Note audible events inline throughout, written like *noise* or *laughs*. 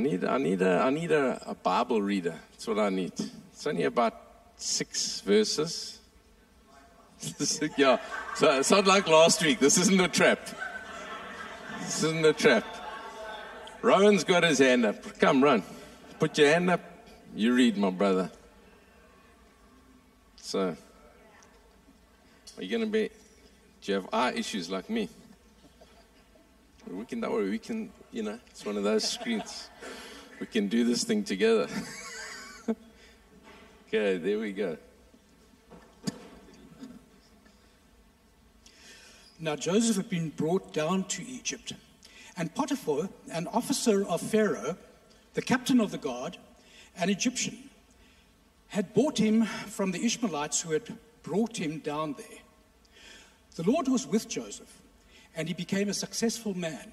need, I need, a, I need a, a Bible reader. That's what I need. It's only about six verses. *laughs* yeah, so it's not like last week. This isn't a trap. This isn't a trap. Rowan's got his hand up. Come, run. Put your hand up. You read, my brother. So, are you going to be, do you have eye issues like me? We can, don't worry, we can, you know, it's one of those screens. We can do this thing together. *laughs* okay, there we go. Now Joseph had been brought down to Egypt, and Potiphar, an officer of Pharaoh, the captain of the guard, an Egyptian, had bought him from the Ishmaelites who had brought him down there. The Lord was with Joseph, and he became a successful man.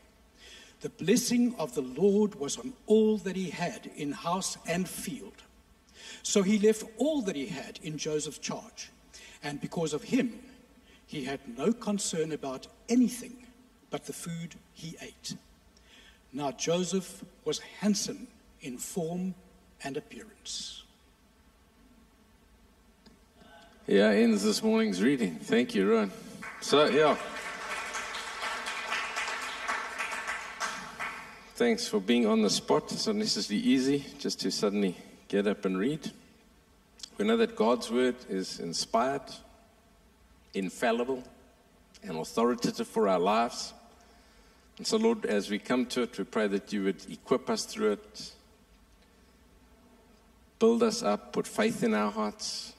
The blessing of the Lord was on all that he had in house and field. So he left all that he had in Joseph's charge. And because of him, he had no concern about anything but the food he ate. Now Joseph was handsome in form and appearance. Yeah, ends this morning's reading. Thank you, Ron. So, yeah. Thanks for being on the spot. It's not necessarily easy just to suddenly get up and read. We know that God's word is inspired, infallible, and authoritative for our lives. And so, Lord, as we come to it, we pray that you would equip us through it, build us up, put faith in our hearts,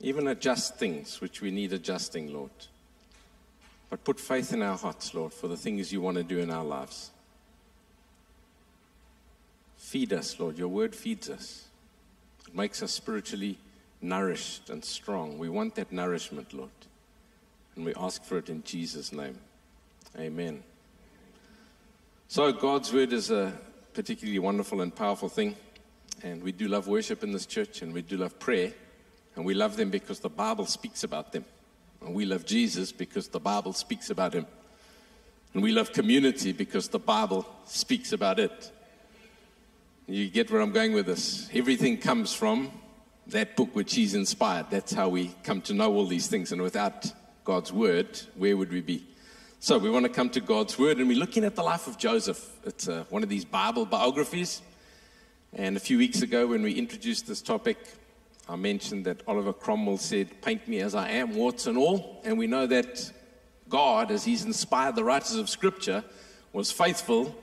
even adjust things which we need adjusting, Lord. But put faith in our hearts, Lord, for the things you want to do in our lives. Feed us, Lord. Your word feeds us. It makes us spiritually nourished and strong. We want that nourishment, Lord. And we ask for it in Jesus' name. Amen. So, God's word is a particularly wonderful and powerful thing. And we do love worship in this church, and we do love prayer. And we love them because the Bible speaks about them. And we love Jesus because the Bible speaks about him. And we love community because the Bible speaks about it. You get where I'm going with this. Everything comes from that book which he's inspired. That's how we come to know all these things. And without God's word, where would we be? So we want to come to God's word, and we're looking at the life of Joseph. It's uh, one of these Bible biographies. And a few weeks ago, when we introduced this topic, I mentioned that Oliver Cromwell said, Paint me as I am, warts and all. And we know that God, as He's inspired the writers of Scripture, was faithful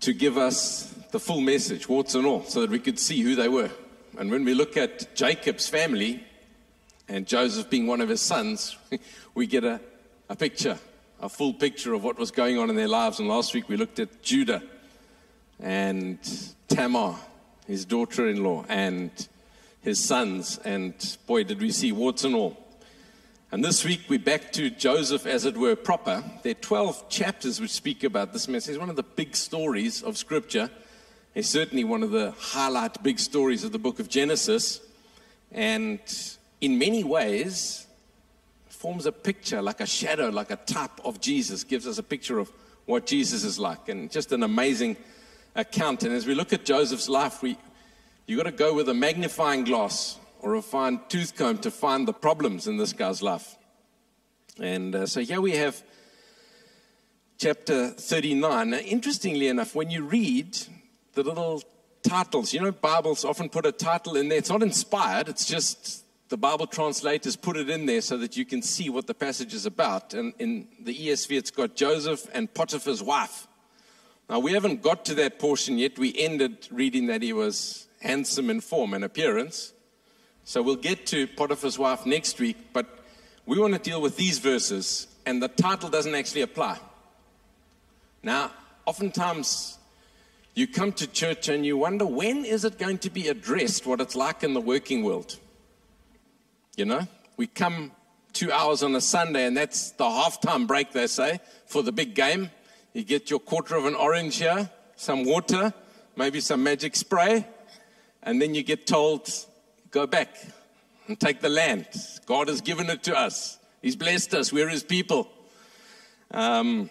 to give us the full message, warts and all, so that we could see who they were. And when we look at Jacob's family and Joseph being one of his sons, *laughs* we get a a picture, a full picture of what was going on in their lives. And last week we looked at Judah and Tamar, his daughter in law, and his sons. And boy, did we see warts and all. And this week we're back to Joseph, as it were, proper. There are 12 chapters which speak about this message. It's one of the big stories of Scripture. It's certainly one of the highlight big stories of the book of Genesis. And in many ways, forms a picture, like a shadow, like a type of Jesus, gives us a picture of what Jesus is like. And just an amazing account. And as we look at Joseph's life, we you've got to go with a magnifying glass or a fine tooth comb to find the problems in this guy's life. And uh, so here we have chapter 39. Now, interestingly enough, when you read the little titles, you know, Bibles often put a title in there. It's not inspired, it's just the Bible translators put it in there so that you can see what the passage is about. And in the ESV, it's got Joseph and Potiphar's wife. Now, we haven't got to that portion yet. We ended reading that he was handsome in form and appearance. So we'll get to Potiphar's wife next week, but we want to deal with these verses, and the title doesn't actually apply. Now, oftentimes You come to church and you wonder when is it going to be addressed what it's like in the working world? You know, we come two hours on a Sunday and that's the halftime break, they say, for the big game. You get your quarter of an orange here, some water, maybe some magic spray, and then you get told, go back and take the land. God has given it to us. He's blessed us. We're His people. Um,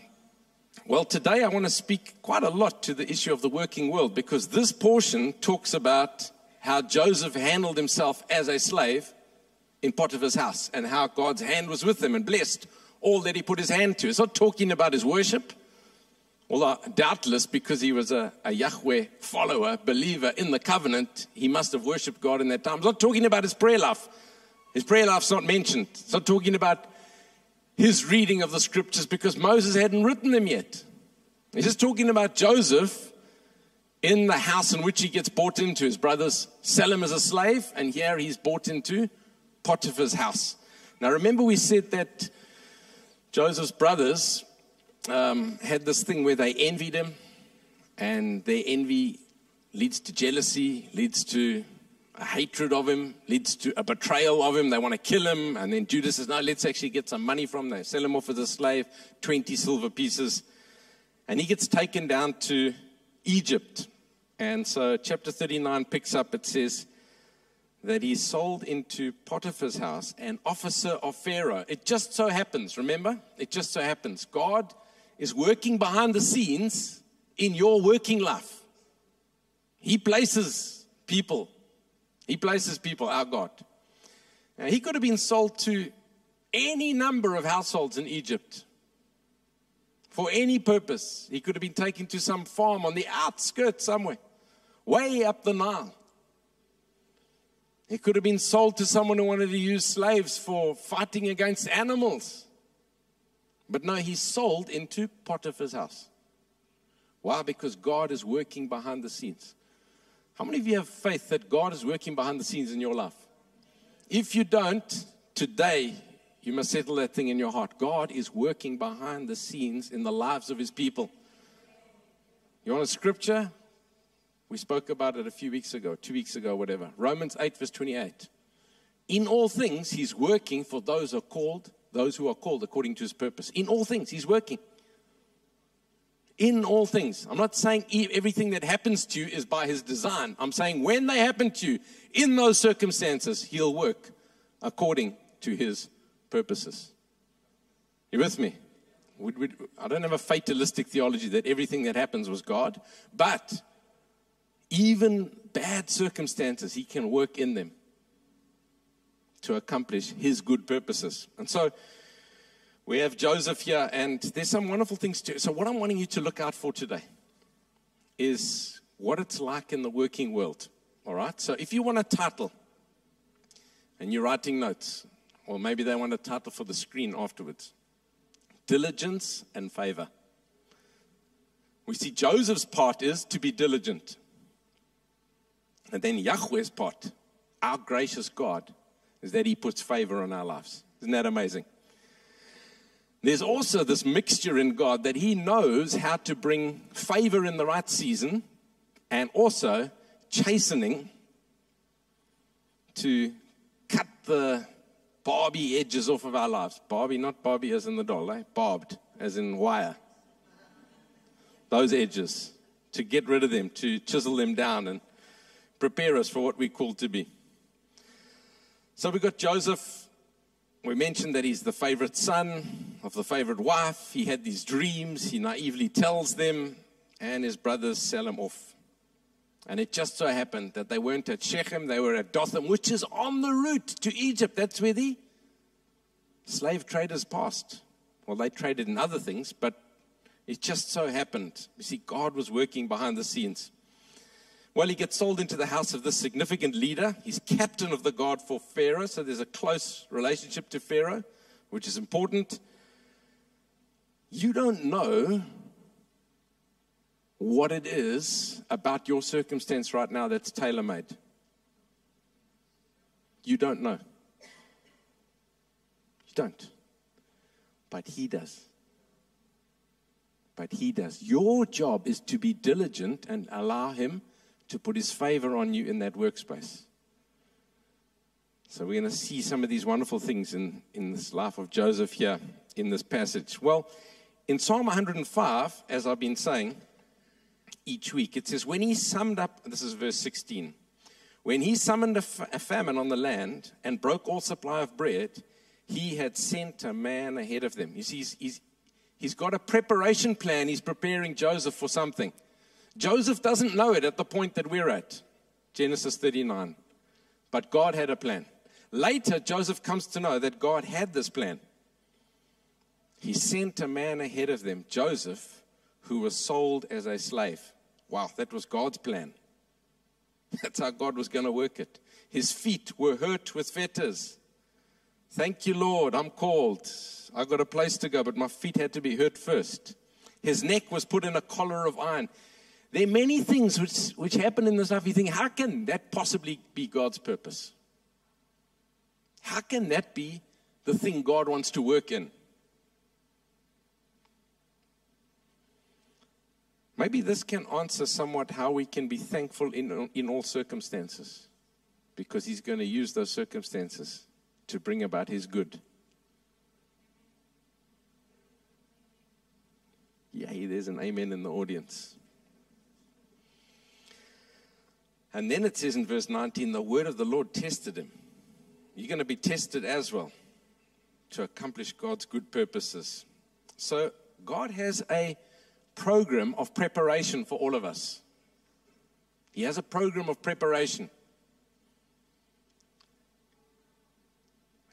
well, today I want to speak quite a lot to the issue of the working world because this portion talks about how Joseph handled himself as a slave in Potiphar's house and how God's hand was with him and blessed all that he put his hand to. It's not talking about his worship, although doubtless because he was a, a Yahweh follower, believer in the covenant, he must have worshipped God in that time. It's not talking about his prayer life. His prayer life's not mentioned. It's not talking about his reading of the scriptures because Moses hadn't written them yet. He's just talking about Joseph in the house in which he gets bought into. His brothers sell him as a slave, and here he's bought into Potiphar's house. Now, remember, we said that Joseph's brothers um, had this thing where they envied him, and their envy leads to jealousy, leads to a hatred of him, leads to a betrayal of him. They want to kill him. And then Judah says, No, let's actually get some money from them. They sell him off as a slave, 20 silver pieces. And he gets taken down to Egypt. And so, chapter 39 picks up, it says that he's sold into Potiphar's house, an officer of Pharaoh. It just so happens, remember? It just so happens. God is working behind the scenes in your working life. He places people he places people, our God. Now, he could have been sold to any number of households in Egypt for any purpose. He could have been taken to some farm on the outskirts somewhere, way up the Nile. He could have been sold to someone who wanted to use slaves for fighting against animals. But no, he's sold into Potiphar's house. Why? Because God is working behind the scenes. How many of you have faith that God is working behind the scenes in your life? If you don't, today you must settle that thing in your heart. God is working behind the scenes in the lives of his people. You want a scripture? We spoke about it a few weeks ago, two weeks ago, whatever. Romans 8, verse 28. In all things, he's working for those who are called, those who are called according to his purpose. In all things, he's working in all things. I'm not saying everything that happens to you is by his design. I'm saying when they happen to you, in those circumstances, he'll work according to his purposes. You with me? I don't have a fatalistic theology that everything that happens was God, but even bad circumstances, he can work in them to accomplish his good purposes. And so, we have Joseph here, and there's some wonderful things too. So, what I'm wanting you to look out for today is what it's like in the working world. All right? So, if you want a title and you're writing notes, or maybe they want a title for the screen afterwards Diligence and Favor. We see Joseph's part is to be diligent. And then Yahweh's part, our gracious God, is that He puts favor on our lives. Isn't that amazing? There's also this mixture in God that He knows how to bring favor in the right season and also chastening to cut the barbie edges off of our lives. Barbie, not Barbie as in the doll, eh? barbed as in wire. Those edges, to get rid of them, to chisel them down and prepare us for what we're called to be. So we got Joseph we mentioned that he's the favorite son of the favorite wife. He had these dreams. He naively tells them, and his brothers sell him off. And it just so happened that they weren't at Shechem, they were at Dothan, which is on the route to Egypt. That's where the slave traders passed. Well, they traded in other things, but it just so happened. You see, God was working behind the scenes. Well, he gets sold into the house of this significant leader. He's captain of the guard for Pharaoh, so there's a close relationship to Pharaoh, which is important. You don't know what it is about your circumstance right now that's tailor made. You don't know. You don't. But he does. but He does. Your job is to be diligent and allow Him to put His favor on you in that workspace. So we're going to see some of these wonderful things in, in this life of Joseph here in this passage. Well, in Psalm 105, as I've been saying each week, it says, When he summed up, this is verse 16, when he summoned a, famine on the land and broke all supply of bread, he had sent a man ahead of them. You see, he's, he's, he's got a preparation plan. He's preparing Joseph for something. Joseph doesn't know it at the point that we're at, Genesis 39. But God had a plan. Later, Joseph comes to know that God had this plan. He sent a man ahead of them, Joseph, who was sold as a slave. Wow, that was God's plan. *laughs* That's how God was going to work it. His feet were hurt with fetters. Thank you, Lord, I'm called. I've got a place to go, but my feet had to be hurt first. His neck was put in a collar of iron. There are many things which, which happen in this life. You think, how can that possibly be God's purpose? How can that be the thing God wants to work in? Maybe this can answer somewhat how we can be thankful in, in all circumstances, because He's going to use those circumstances to bring about His good. Yay, there's an amen in the audience. And then it says in verse 19, the word of the Lord tested him. You're going to be tested as well to accomplish God's good purposes. So, God has a program of preparation for all of us. He has a program of preparation.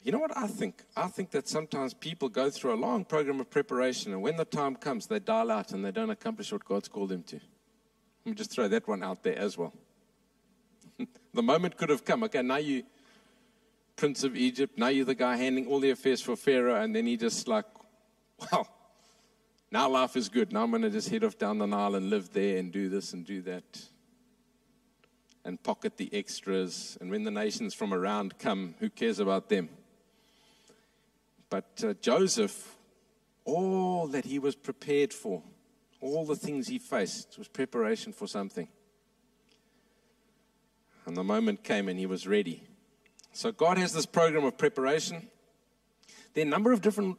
You know what I think? I think that sometimes people go through a long program of preparation, and when the time comes, they dial out and they don't accomplish what God's called them to. Let me just throw that one out there as well. *laughs* the moment could have come. Okay, now you prince of Egypt. Now you're the guy handling all the affairs for Pharaoh. And then he just like, *laughs* well, now life is good. Now I'm going to just head off down the Nile and live there and do this and do that and pocket the extras. And when the nations from around come, who cares about them? But uh, Joseph, all that he was prepared for, all the things he faced, was preparation for something. And the moment came and he was ready. So God has this program of preparation. There are a number of different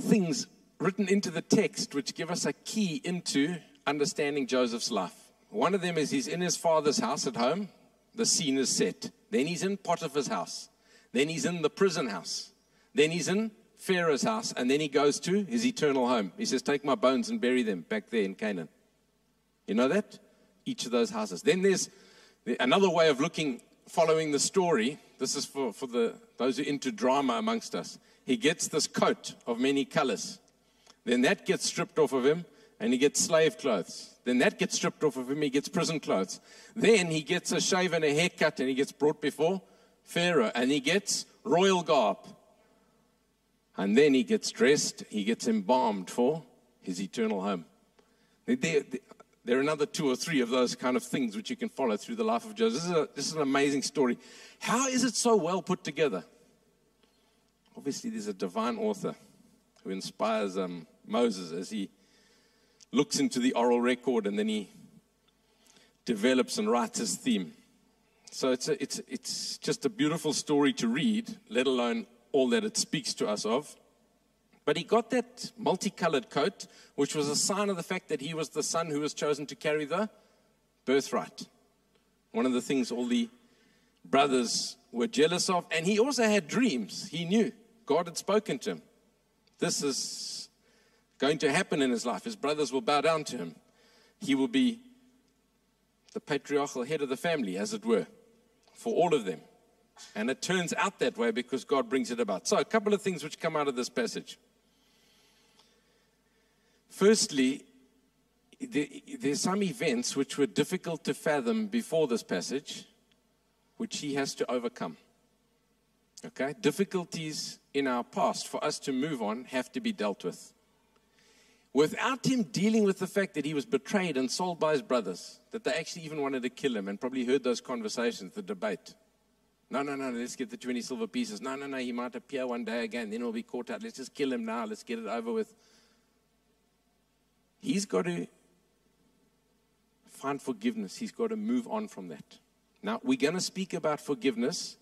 things written into the text which give us a key into understanding Joseph's life. One of them is he's in his father's house at home. The scene is set. Then he's in Potiphar's house. Then he's in the prison house. Then he's in Pharaoh's house. And then he goes to his eternal home. He says, Take my bones and bury them back there in Canaan. You know that? Each of those houses. Then there's another way of looking following the story, this is for, for the, those who are into drama amongst us. He gets this coat of many colors. Then that gets stripped off of him, and he gets slave clothes. Then that gets stripped off of him, he gets prison clothes. Then he gets a shave and a haircut, and he gets brought before Pharaoh, and he gets royal garb. And then he gets dressed, he gets embalmed for his eternal home. Are another two or three of those kind of things which you can follow through the life of Joseph. This is, a, this is an amazing story. How is it so well put together? Obviously, there's a divine author who inspires um, Moses as he looks into the oral record and then he develops and writes his theme. So it's, a, it's, it's just a beautiful story to read, let alone all that it speaks to us of. But he got that multicolored coat, which was a sign of the fact that he was the son who was chosen to carry the birthright. One of the things all the brothers were jealous of. And he also had dreams. He knew God had spoken to him. This is going to happen in his life. His brothers will bow down to him. He will be the patriarchal head of the family, as it were, for all of them. And it turns out that way because God brings it about. So, a couple of things which come out of this passage. Firstly, there's some events which were difficult to fathom before this passage, which he has to overcome. Okay? Difficulties in our past for us to move on have to be dealt with. Without him dealing with the fact that he was betrayed and sold by his brothers, that they actually even wanted to kill him and probably heard those conversations, the debate. No, no, no, let's get the 20 silver pieces. No, no, no, he might appear one day again, then we'll be caught out. Let's just kill him now, let's get it over with. He's got to find forgiveness. He's got to move on from that. Now, we're going to speak about forgiveness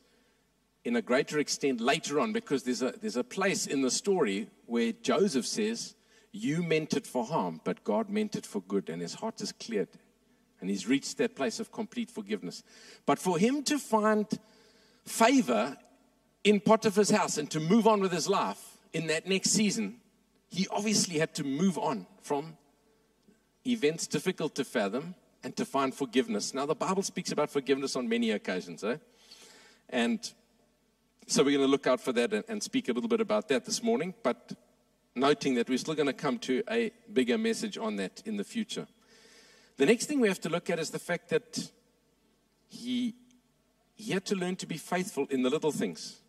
in a greater extent later on because there's a, there's a place in the story where Joseph says, You meant it for harm, but God meant it for good, and his heart is cleared. And he's reached that place of complete forgiveness. But for him to find favor in Potiphar's house and to move on with his life in that next season, he obviously had to move on from events difficult to fathom and to find forgiveness. Now, the Bible speaks about forgiveness on many occasions, eh? And so we're going to look out for that and, speak a little bit about that this morning, but noting that we're still going to come to a bigger message on that in the future. The next thing we have to look at is the fact that he, he had to learn to be faithful in the little things.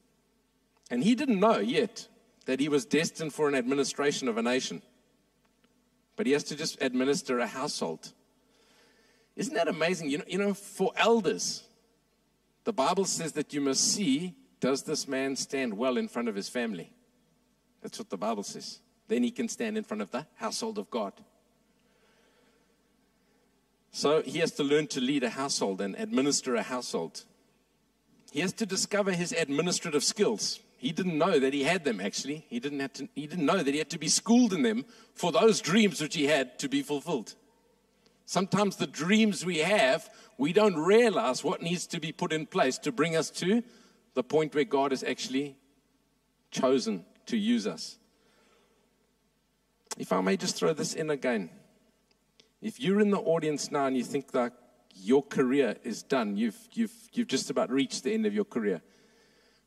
And he didn't know yet that he was destined for an administration of a nation. But he has to just administer a household. Isn't that amazing? You know, you know, for elders, the Bible says that you must see does this man stand well in front of his family? That's what the Bible says. Then he can stand in front of the household of God. So he has to learn to lead a household and administer a household. He has to discover his administrative skills. He didn't know that he had them actually. He didn't, have to, he didn't know that he had to be schooled in them for those dreams which he had to be fulfilled. Sometimes the dreams we have, we don't realize what needs to be put in place to bring us to the point where God has actually chosen to use us. If I may just throw this in again. If you're in the audience now and you think that your career is done, you've, you've, you've just about reached the end of your career,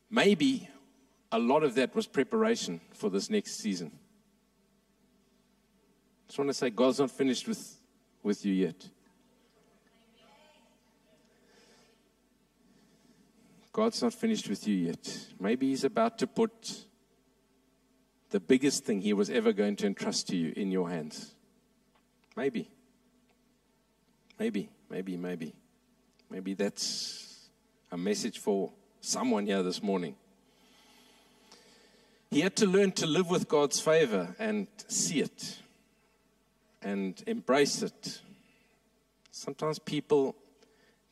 maybe a lot of that was preparation for this next season. I just want to say, God's not finished with, with you yet. God's not finished with you yet. Maybe He's about to put the biggest thing He was ever going to entrust to you in your hands. Maybe. Maybe, maybe, maybe. Maybe that's a message for someone here this morning. He had to learn to live with God's favor and see it and embrace it. Sometimes people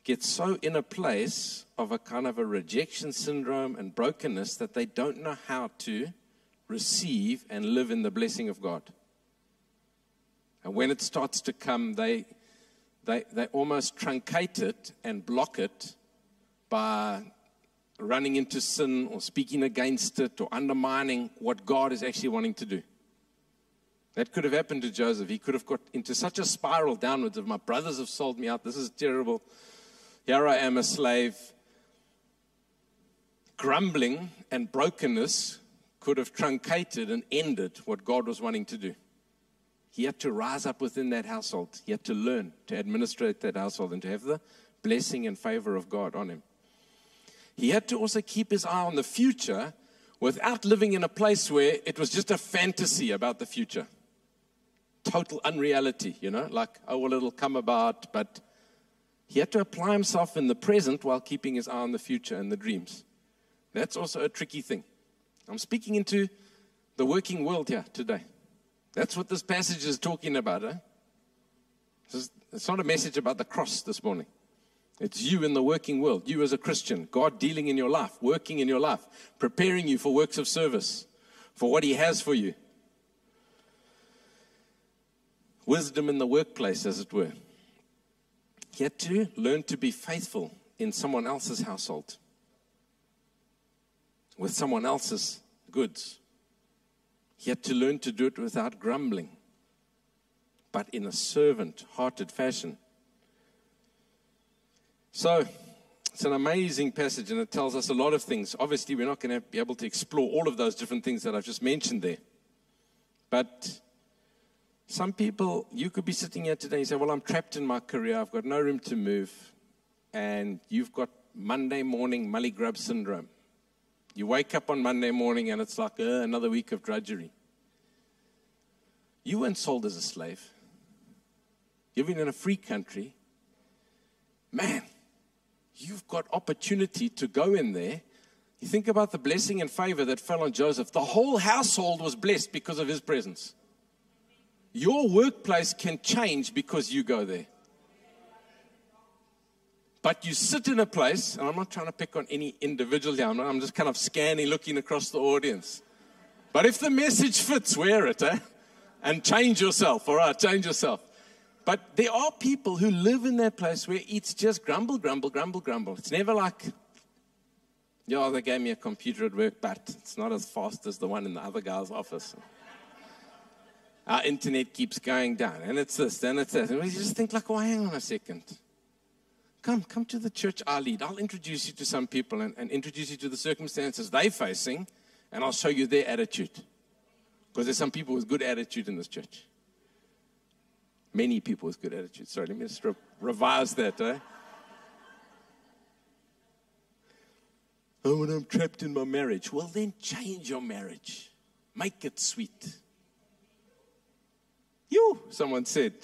get so in a place of a kind of a rejection syndrome and brokenness that they don't know how to receive and live in the blessing of God. And when it starts to come, they, they, they almost truncate it and block it by running into sin or speaking against it or undermining what God is actually wanting to do. That could have happened to Joseph. He could have got into such a spiral downwards of my brothers have sold me out. This is terrible. Here I am a slave. Grumbling and brokenness could have truncated and ended what God was wanting to do. He had to rise up within that household. He had to learn to administrate that household and to have the blessing and favor of God on him. He had to also keep his eye on the future without living in a place where it was just a fantasy about the future. Total unreality, you know, like, oh, well, it'll come about, but he had to apply himself in the present while keeping his eye on the future and the dreams. That's also a tricky thing. I'm speaking into the working world here today. That's what this passage is talking about. Eh? It's not a message about the cross this morning. It's you in the working world, you as a Christian, God dealing in your life, working in your life, preparing you for works of service, for what He has for you. Wisdom in the workplace, as it were. He had to learn to be faithful in someone else's household, with someone else's goods. He had to learn to do it without grumbling, but in a servant hearted fashion. So, it's an amazing passage and it tells us a lot of things. Obviously, we're not going to be able to explore all of those different things that I've just mentioned there. But some people, you could be sitting here today and say, Well, I'm trapped in my career, I've got no room to move, and you've got Monday morning mully grub syndrome. You wake up on Monday morning and it's like uh, another week of drudgery. You weren't sold as a slave. You've been in a free country. Man, you've got opportunity to go in there. You think about the blessing and favor that fell on Joseph. The whole household was blessed because of his presence. Your workplace can change because you go there. But you sit in a place, and I'm not trying to pick on any individual here, I'm, not, I'm just kind of scanning, looking across the audience. But if the message fits, wear it, eh? And change yourself, all right, change yourself. But there are people who live in that place where it's just grumble, grumble, grumble, grumble. It's never like, yeah, they gave me a computer at work, but it's not as fast as the one in the other guy's office. Our internet keeps going down, and it's this, and it's that. And we just think, like, well, hang on a second. Come, come to the church I lead. I'll introduce you to some people and, and introduce you to the circumstances they're facing, and I'll show you their attitude. Because there's some people with good attitude in this church. Many people with good attitude. Sorry, let me just re- revise that. Eh? Oh, when I'm trapped in my marriage. Well, then change your marriage. Make it sweet. You, someone said.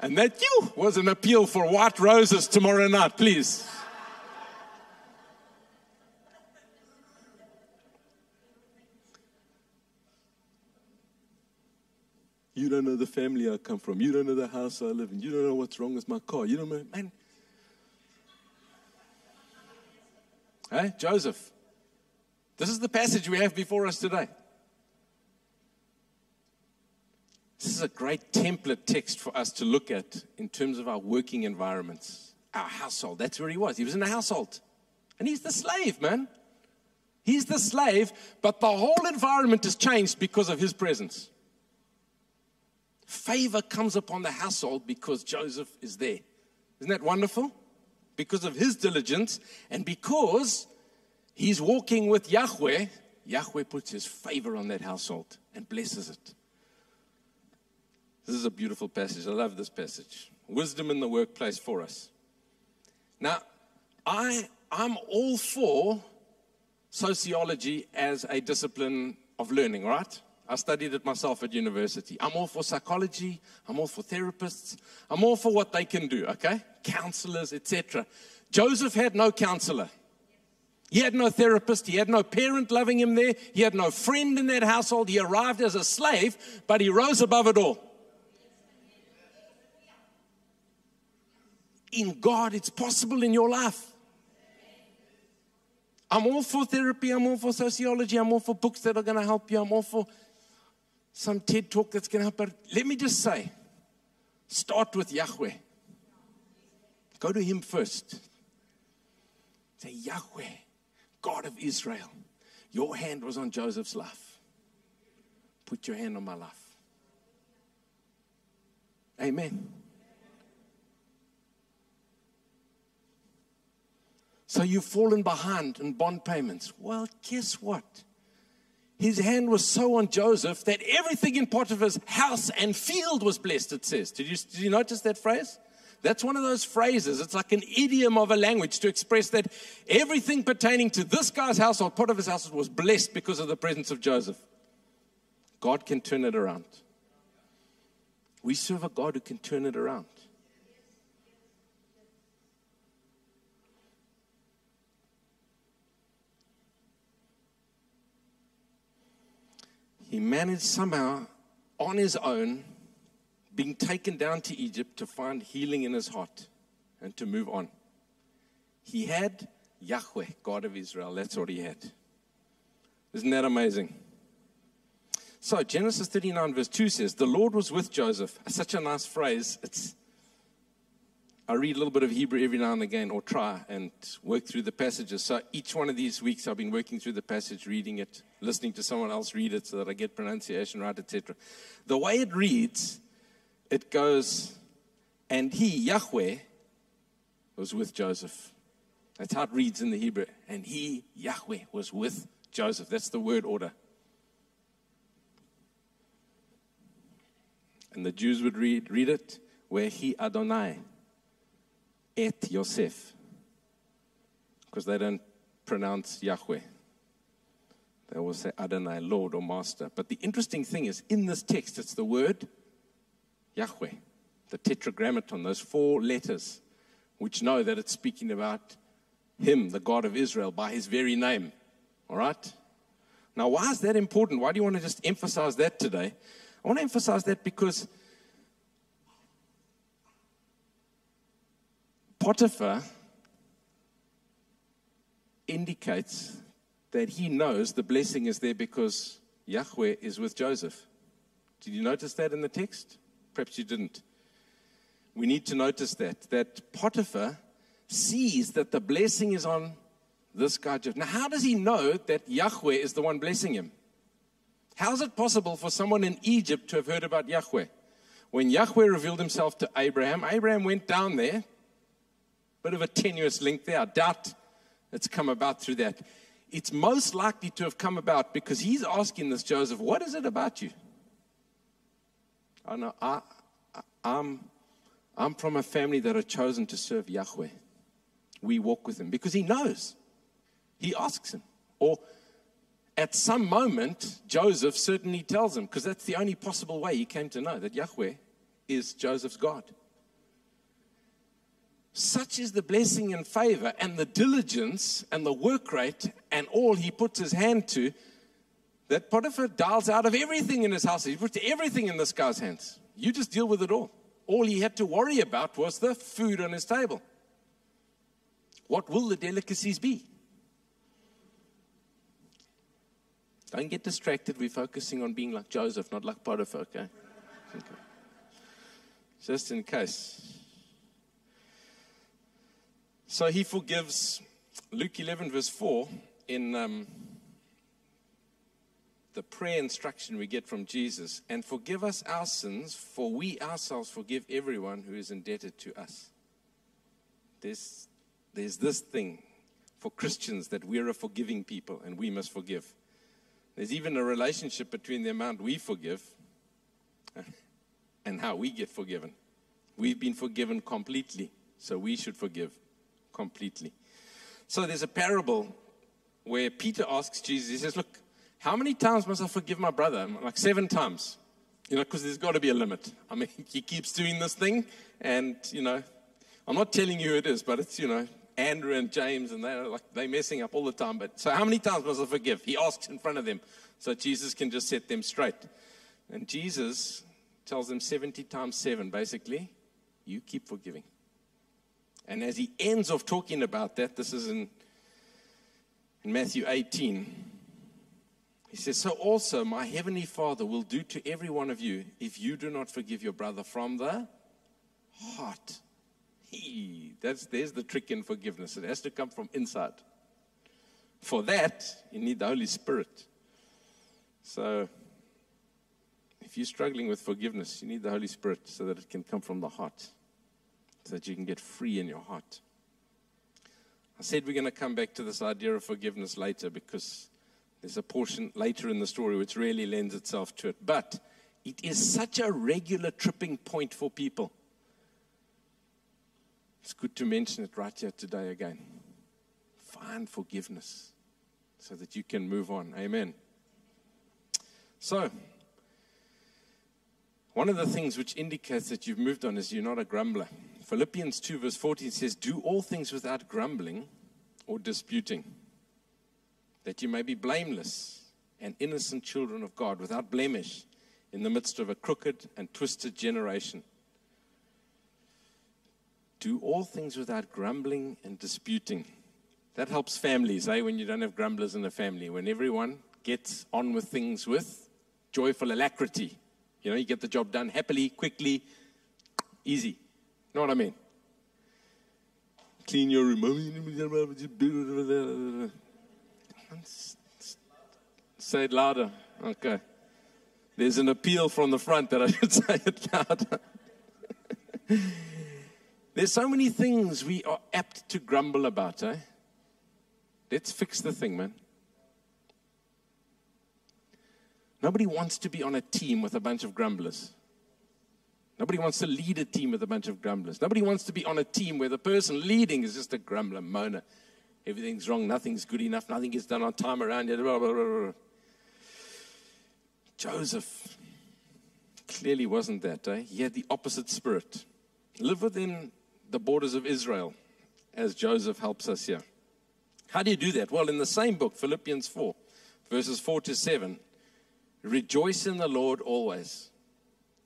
And that you was an appeal for white roses tomorrow night, please. Don't know the family I come from. You don't know the house I live in. You don't know what's wrong with my car. You don't know, man. Hey, Joseph. This is the passage we have before us today. This is a great template text for us to look at in terms of our working environments, our household. That's where he was. He was in a household. And he's the slave, man. He's the slave, but the whole environment has changed because of his presence. Favor comes upon the household because Joseph is there. Isn't that wonderful? Because of his diligence and because he's walking with Yahweh, Yahweh puts his favor on that household and blesses it. This is a beautiful passage. I love this passage. Wisdom in the workplace for us. Now, I, I'm all for sociology as a discipline of learning, right? I studied it myself at university. I'm all for psychology. I'm all for therapists. I'm all for what they can do, okay? Counselors, etc. Joseph had no counselor. He had no therapist. He had no parent loving him there. He had no friend in that household. He arrived as a slave, but he rose above it all. in God, it's possible in your life. I'm all for therapy, I'm all for sociology, I'm all for books that are going to help you, I'm all for some TED talk that's going to. But let me just say start with Yahweh. Go to Him first. Say, Yahweh, God of Israel, your hand was on Joseph's life. Put your hand on my life. Amen. So you've fallen behind in bond payments. Well, guess what? His hand was so on Joseph that everything in Potiphar's house and field was blessed, it says. Did you, did you notice that phrase? That's one of those phrases. It's like an idiom of a language to express that everything pertaining to this guy's household, Potiphar's household, was blessed because of the presence of Joseph. God can turn it around. We serve a God who can turn it around. He managed somehow on his own being taken down to Egypt to find healing in his heart and to move on. He had Yahweh, God of Israel. That's what he had. Isn't that amazing? So, Genesis 39, verse 2 says, The Lord was with Joseph. Such a nice phrase. It's I read a little bit of Hebrew every now and again, or try and work through the passages. So each one of these weeks, I've been working through the passage, reading it, listening to someone else read it so that I get pronunciation right, etc. The way it reads, it goes, and he, Yahweh, was with Joseph. That's how it reads in the Hebrew. And he, Yahweh, was with Joseph. That's the word order. And the Jews would read, read it, vayehi Adonai et Yosef, because they don't pronounce Yahweh. They will say Adonai, Lord or Master. But the interesting thing is, in this text, it's the word Yahweh, the tetragrammaton, those four letters, which know that it's speaking about Him, the God of Israel, by His very name. All right? Now, why is that important? Why do you want to just emphasize that today? I want to emphasize that because Potiphar indicates that he knows the blessing is there because Yahweh is with Joseph. Did you notice that in the text? Perhaps you didn't. We need to notice that, that Potiphar sees that the blessing is on this guy. Now, how does he know that Yahweh is the one blessing him? How is it possible for someone in Egypt to have heard about Yahweh? When Yahweh revealed himself to Abraham, Abraham went down there. Bit of a tenuous link there. I doubt it's come about through that. It's most likely to have come about because he's asking this Joseph, What is it about you? I know, I, I, I'm, I'm from a family that are chosen to serve Yahweh. We walk with him because he knows. He asks him. Or at some moment, Joseph certainly tells him, because that's the only possible way he came to know that Yahweh is Joseph's God. Such is the blessing and favor and the diligence and the work rate and all he puts his hand to that Potiphar dials out of everything in his house. He puts everything in this guy's hands. You just deal with it all. All he had to worry about was the food on his table. What will the delicacies be? Don't get distracted. We're focusing on being like Joseph, not like Potiphar, okay? okay. Just in case. So he forgives, Luke 11, verse 4, in um, the prayer instruction we get from Jesus, and forgive us our sins, for we ourselves forgive everyone who is indebted to us. There's, there's this thing for Christians that we're a forgiving people and we must forgive. There's even a relationship between the amount we forgive *laughs* and how we get forgiven. We've been forgiven completely, so we should forgive completely. So there's a parable where Peter asks Jesus, he says, Look, how many times must I forgive my brother? Like seven times. You know, because there's got to be a limit. I mean, *laughs* he keeps doing this thing, and, you know, I'm not telling you it is, but it's, you know, Andrew and James, and they're like they're messing up all the time. But so how many times must I forgive? He asks in front of them, so Jesus can just set them straight. And Jesus tells them 70 times seven, basically, you keep forgiving. And as he ends off talking about that, this is in, in Matthew 18. He says, So also my heavenly Father will do to every one of you if you do not forgive your brother from the heart. He, that's, there's the trick in forgiveness. It has to come from inside. For that, you need the Holy Spirit. So, if you're struggling with forgiveness, you need the Holy Spirit so that it can come from the heart, so that you can get free in your heart. I said we're going to come back to this idea of forgiveness later because there's a portion later in the story which really lends itself to it. But it is such a regular tripping point for people. It's good to mention it right here today again. Find forgiveness so that you can move on. Amen. So, one of the things which indicates that you've moved on is you're not a grumbler. Philippians 2, verse 14 says, Do all things without grumbling or disputing, that you may be blameless and innocent children of God, without blemish, in the midst of a crooked and twisted generation do all things without grumbling and disputing. That helps families, eh? When you don't have grumblers in the family, when everyone gets on with things with joyful alacrity. You know, you get the job done happily, quickly, easy. Know what I mean? Clean your room. Say it louder. Okay. There's an appeal from the front that I *laughs* should say it louder. *laughs* There's so many things we are apt to grumble about, eh? Let's fix the thing, man. Nobody wants to be on a team with a bunch of grumblers. Nobody wants to lead a team with a bunch of grumblers. Nobody wants to be on a team where the person leading is just a grumbler, moaner. Everything's wrong, nothing's good enough, nothing gets done on time around here. Blah, blah, blah, Joseph clearly wasn't that. Eh? He had the opposite spirit. Live within the borders of Israel, as Joseph helps us here. How do you do that? Well, in the same book, Philippians 4, verses 4 to 7, rejoice in the Lord always.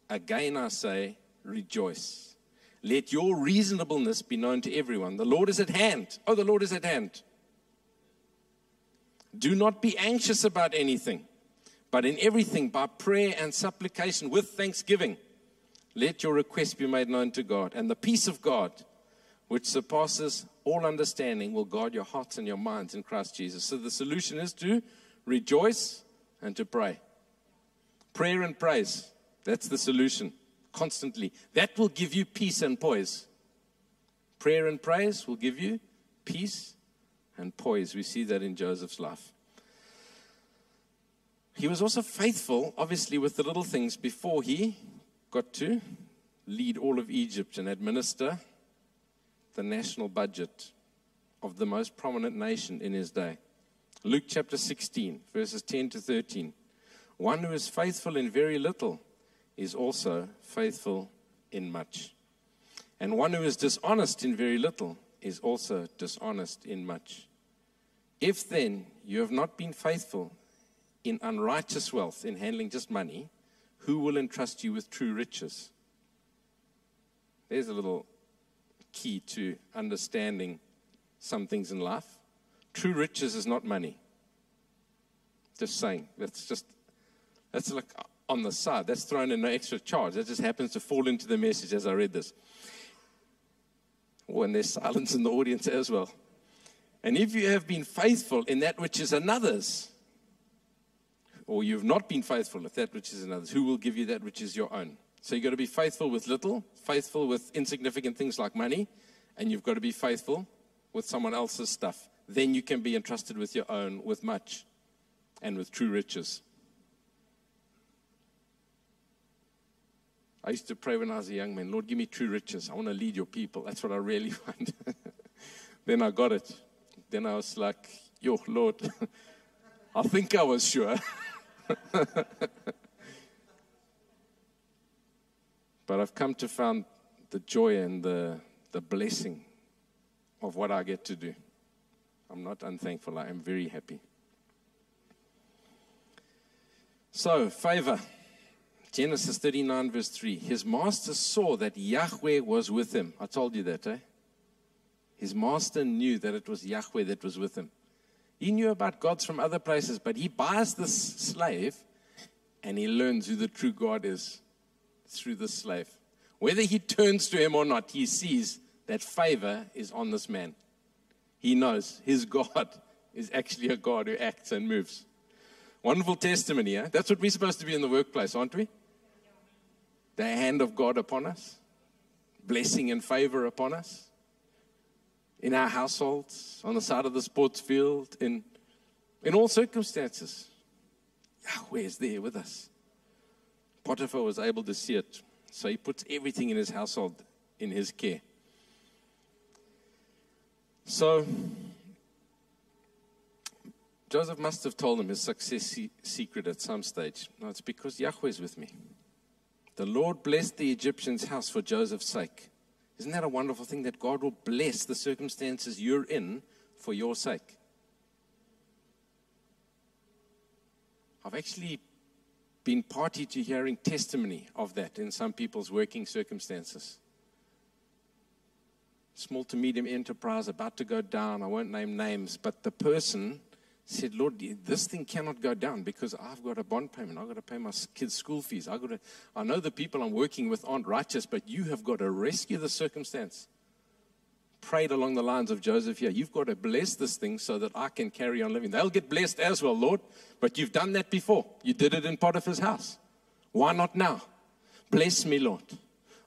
Again I say, rejoice. Let your reasonableness be known to everyone. The Lord is at hand. Oh, the Lord is at hand. Do not be anxious about anything, but in everything, by prayer and supplication with thanksgiving, let your requests be made known to God. And the peace of God, which surpasses all understanding, will guard your hearts and your minds in Christ Jesus. So the solution is to rejoice and to pray. Prayer and praise. That's the solution. Constantly. That will give you peace and poise. Prayer and praise will give you peace and poise. We see that in Joseph's life. He was also faithful, obviously, with the little things before he got to lead all of Egypt and administer the national budget of the most prominent nation in his day. Luke chapter 16, verses 10 to 13. One who is faithful in very little is also faithful in much. And one who is dishonest in very little is also dishonest in much. If then you have not been faithful in unrighteous wealth, in handling just money, who will entrust you with true riches? There's a little key to understanding some things in life. True riches is not money. Just saying. That's just, that's like on the side. That's thrown in no extra charge. That just happens to fall into the message as I read this. Oh, there's silence in the audience as well. And if you have been faithful in that which is another's, or you've not been faithful with that which is another's, who will give you that which is your own? So you've got to be faithful with little, faithful with insignificant things like money, and you've got to be faithful with someone else's stuff. Then you can be entrusted with your own, with much, and with true riches. I used to pray when I was a young man, Lord, give me true riches. I want to lead your people. That's what I really *laughs* want. then I got it. Then I was like, yo, Lord, *laughs* I think I was sure. *laughs* but I've come to find the joy and the, the blessing of what I get to do. I'm not unthankful. I am very happy. So, favor. Genesis 39, verse 3. His master saw that Yahweh was with him. I told you that, eh? His master knew that it was Yahweh that was with him. He knew about gods from other places, but he buys this slave and he learns who the true God is through the slave. Whether he turns to him or not, he sees that favor is on this man. He knows his *laughs* God is actually a God who acts and moves. Wonderful testimony, yeah? That's what we're supposed to be in the workplace, aren't we? The hand of God upon us, blessing and favor upon us in our households, on the side of the sports field, in, in all circumstances. Yahweh is there with us. Potiphar was able to see it, so he puts everything in his household in his care. So, Joseph must have told him his success secret at some stage. No, it's because Yahweh is with me. The Lord blessed the Egyptian's house for Joseph's sake. Isn't that a wonderful thing that God will bless the circumstances you're in for your sake? I've actually been party to hearing testimony of that in some people's working circumstances. Small to medium enterprise about to go down. I won't name names, but the person said, Lord, this thing cannot go down because I've got a bond payment. I've got to pay my kids' school fees. I've got to, I know the people I'm working with aren't righteous, but you have got to rescue the circumstance. Prayed along the lines of Joseph here. You've got to bless this thing so that I can carry on living. They'll get blessed as well, Lord, but you've done that before. You did it in Potiphar's house. Why not now? Bless me, Lord.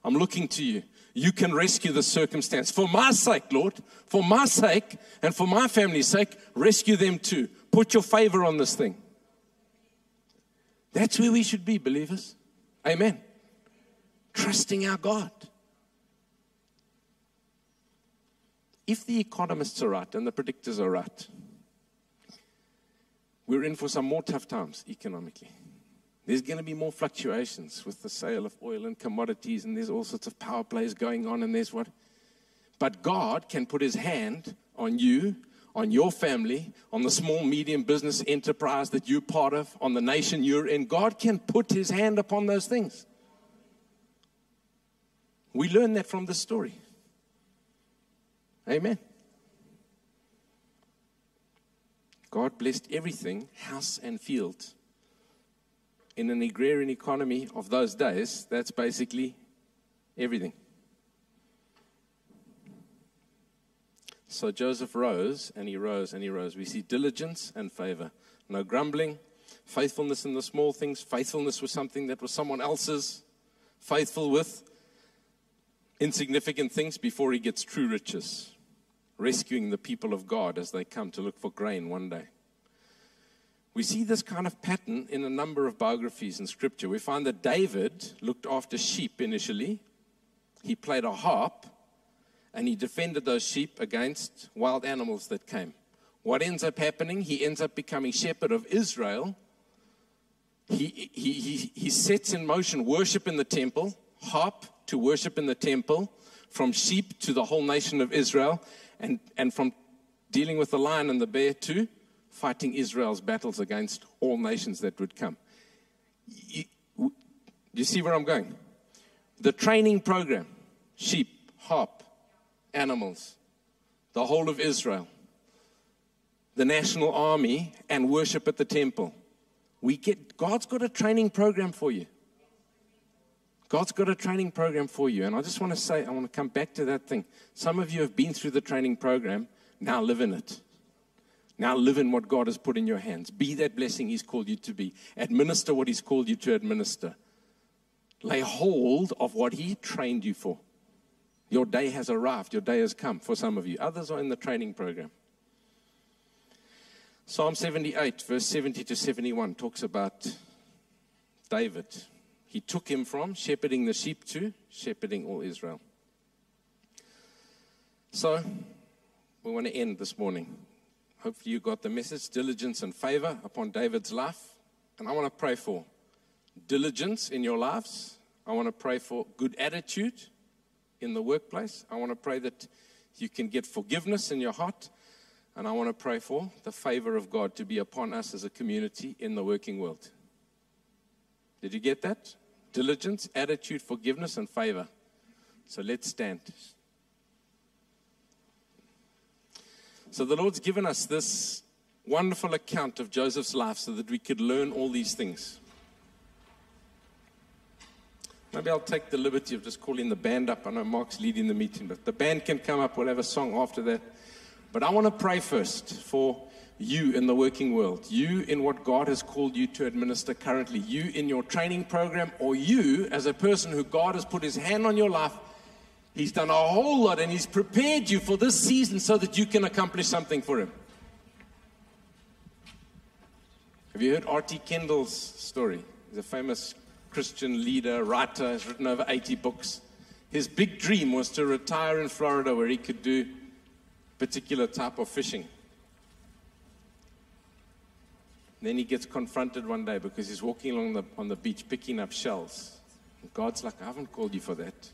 I'm looking to you. You can rescue the circumstance. For my sake, Lord, for my sake and for my family's sake, rescue them too. Put your favor on this thing. That's where we should be, believers. Amen. Trusting our God. If the economists are right and the predictors are right, we're in for some more tough times economically. There's going to be more fluctuations with the sale of oil and commodities, and there's all sorts of power plays going on, and there's what. But God can put his hand on you, on your family, on the small, medium business enterprise that you're part of, on the nation you're in. God can put his hand upon those things. We learn that from this story. Amen. God blessed everything, house and field. In an agrarian economy of those days, that's basically everything. So Joseph rose and he rose and he rose. We see diligence and favor. No grumbling, faithfulness in the small things, faithfulness with something that was someone else's, faithful with insignificant things before he gets true riches, rescuing the people of God as they come to look for grain one day. We see this kind of pattern in a number of biographies in Scripture. We find that David looked after sheep initially, he played a harp, and he defended those sheep against wild animals that came. What ends up happening? He ends up becoming shepherd of Israel. He, he, he, he sets in motion worship in the temple, harp to worship in the temple, from sheep to the whole nation of Israel, and, and from dealing with the lion and the bear to fighting Israel's battles against all nations that would come. You, you see where I'm going? The training program sheep, harp, animals, the whole of Israel the national army and worship at the temple. We get God's got a training program for you. God's got a training program for you. And I just want to say, I want to come back to that thing. Some of you have been through the training program, now live in it. Now live in what God has put in your hands. Be that blessing He's called you to be. Administer what He's called you to administer. Lay hold of what He trained you for. Your day has arrived. Your day has come for some of you. Others are in the training program. Psalm 78, verse 70 to 71, talks about David. He took him from shepherding the sheep to shepherding all Israel. So, we want to end this morning. Hopefully, you got the message diligence and favor upon David's life. And I want to pray for diligence in your lives. I want to pray for good attitude in the workplace. I want to pray that you can get forgiveness in your heart and I want to pray for the favor of God to be upon us as a community in the working world. Did you get that? Diligence, attitude, forgiveness, and favor. So let's stand. So the Lord's given us this wonderful account of Joseph's life so that we could learn all these things. Maybe I'll take the liberty of just calling the band up. I know Mark's leading the meeting, but the band can come up. We'll have a song after that. But I want to pray first for you in the working world, you in what God has called you to administer currently, you in your training program, or you as a person who God has put his hand on your life. He's done a whole lot and he's prepared you for this season so that you can accomplish something for him. Have you heard R.T. Kendall's story? He's a famous Christian leader, writer, has written over 80 books. His big dream was to retire in Florida where he could do particular type of fishing. Then he gets confronted one day because he's walking along the, on the beach picking up shells. And God's like, I haven't called you for that.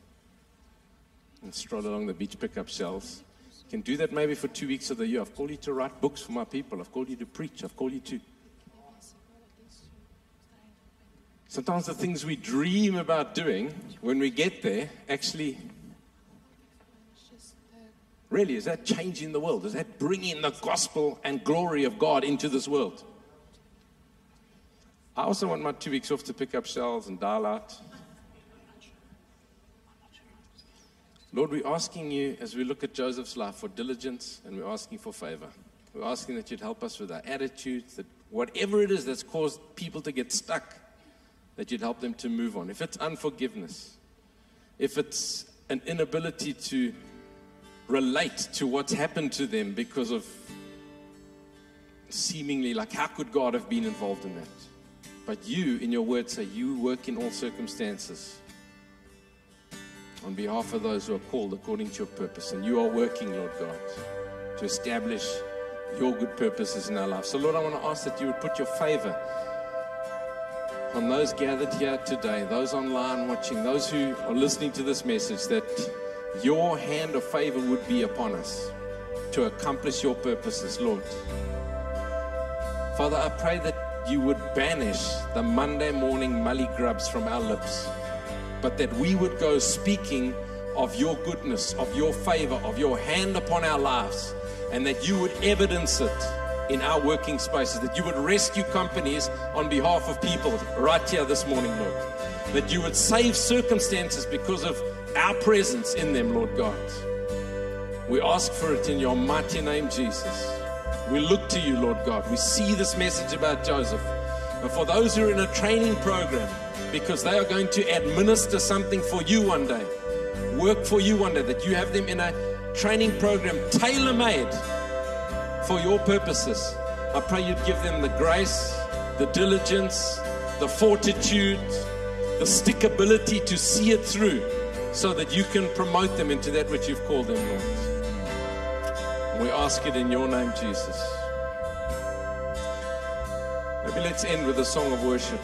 And stroll along the beach, pick up shells. You can do that maybe for two weeks of the year. I've called you to write books for my people. I've called you to preach. I've called you to. Sometimes the things we dream about doing, when we get there, actually Really, is that changing the world? Is that bringing the gospel and glory of God into this world? I also want my two weeks off to pick up shells and dial out. Lord, we're asking you as we look at Joseph's life for diligence and we're asking for favor. We're asking that you'd help us with our attitudes, that whatever it is that's caused people to get stuck, that you'd help them to move on. If it's unforgiveness, if it's an inability to relate to what's happened to them because of seemingly like, how could God have been involved in that? But you, in your word, say you work in all circumstances on behalf of those who are called according to your purpose. And you are working, Lord God, to establish your good purposes in our lives. So, Lord, I want to ask that you would put your favor on those gathered here today, those online watching, those who are listening to this message, that your hand of favor would be upon us to accomplish your purposes, Lord. Father, I pray that you would banish the Monday morning mully grubs from our lips, but that we would go speaking of your goodness, of your favor, of your hand upon our lives, and that you would evidence it in our working spaces, that you would rescue companies on behalf of people right here this morning, Lord. That you would save circumstances because of our presence in them, Lord God. We ask for it in your mighty name, Jesus. We look to you, Lord God. We see this message about Joseph. And for those who are in a training program, because they are going to administer something for you one day, work for you one day, that you have them in a training program tailor made for your purposes. I pray you'd give them the grace, the diligence, the fortitude, the stickability to see it through so that you can promote them into that which you've called them, Lord. And we ask it in your name, Jesus. Maybe let's end with a song of worship.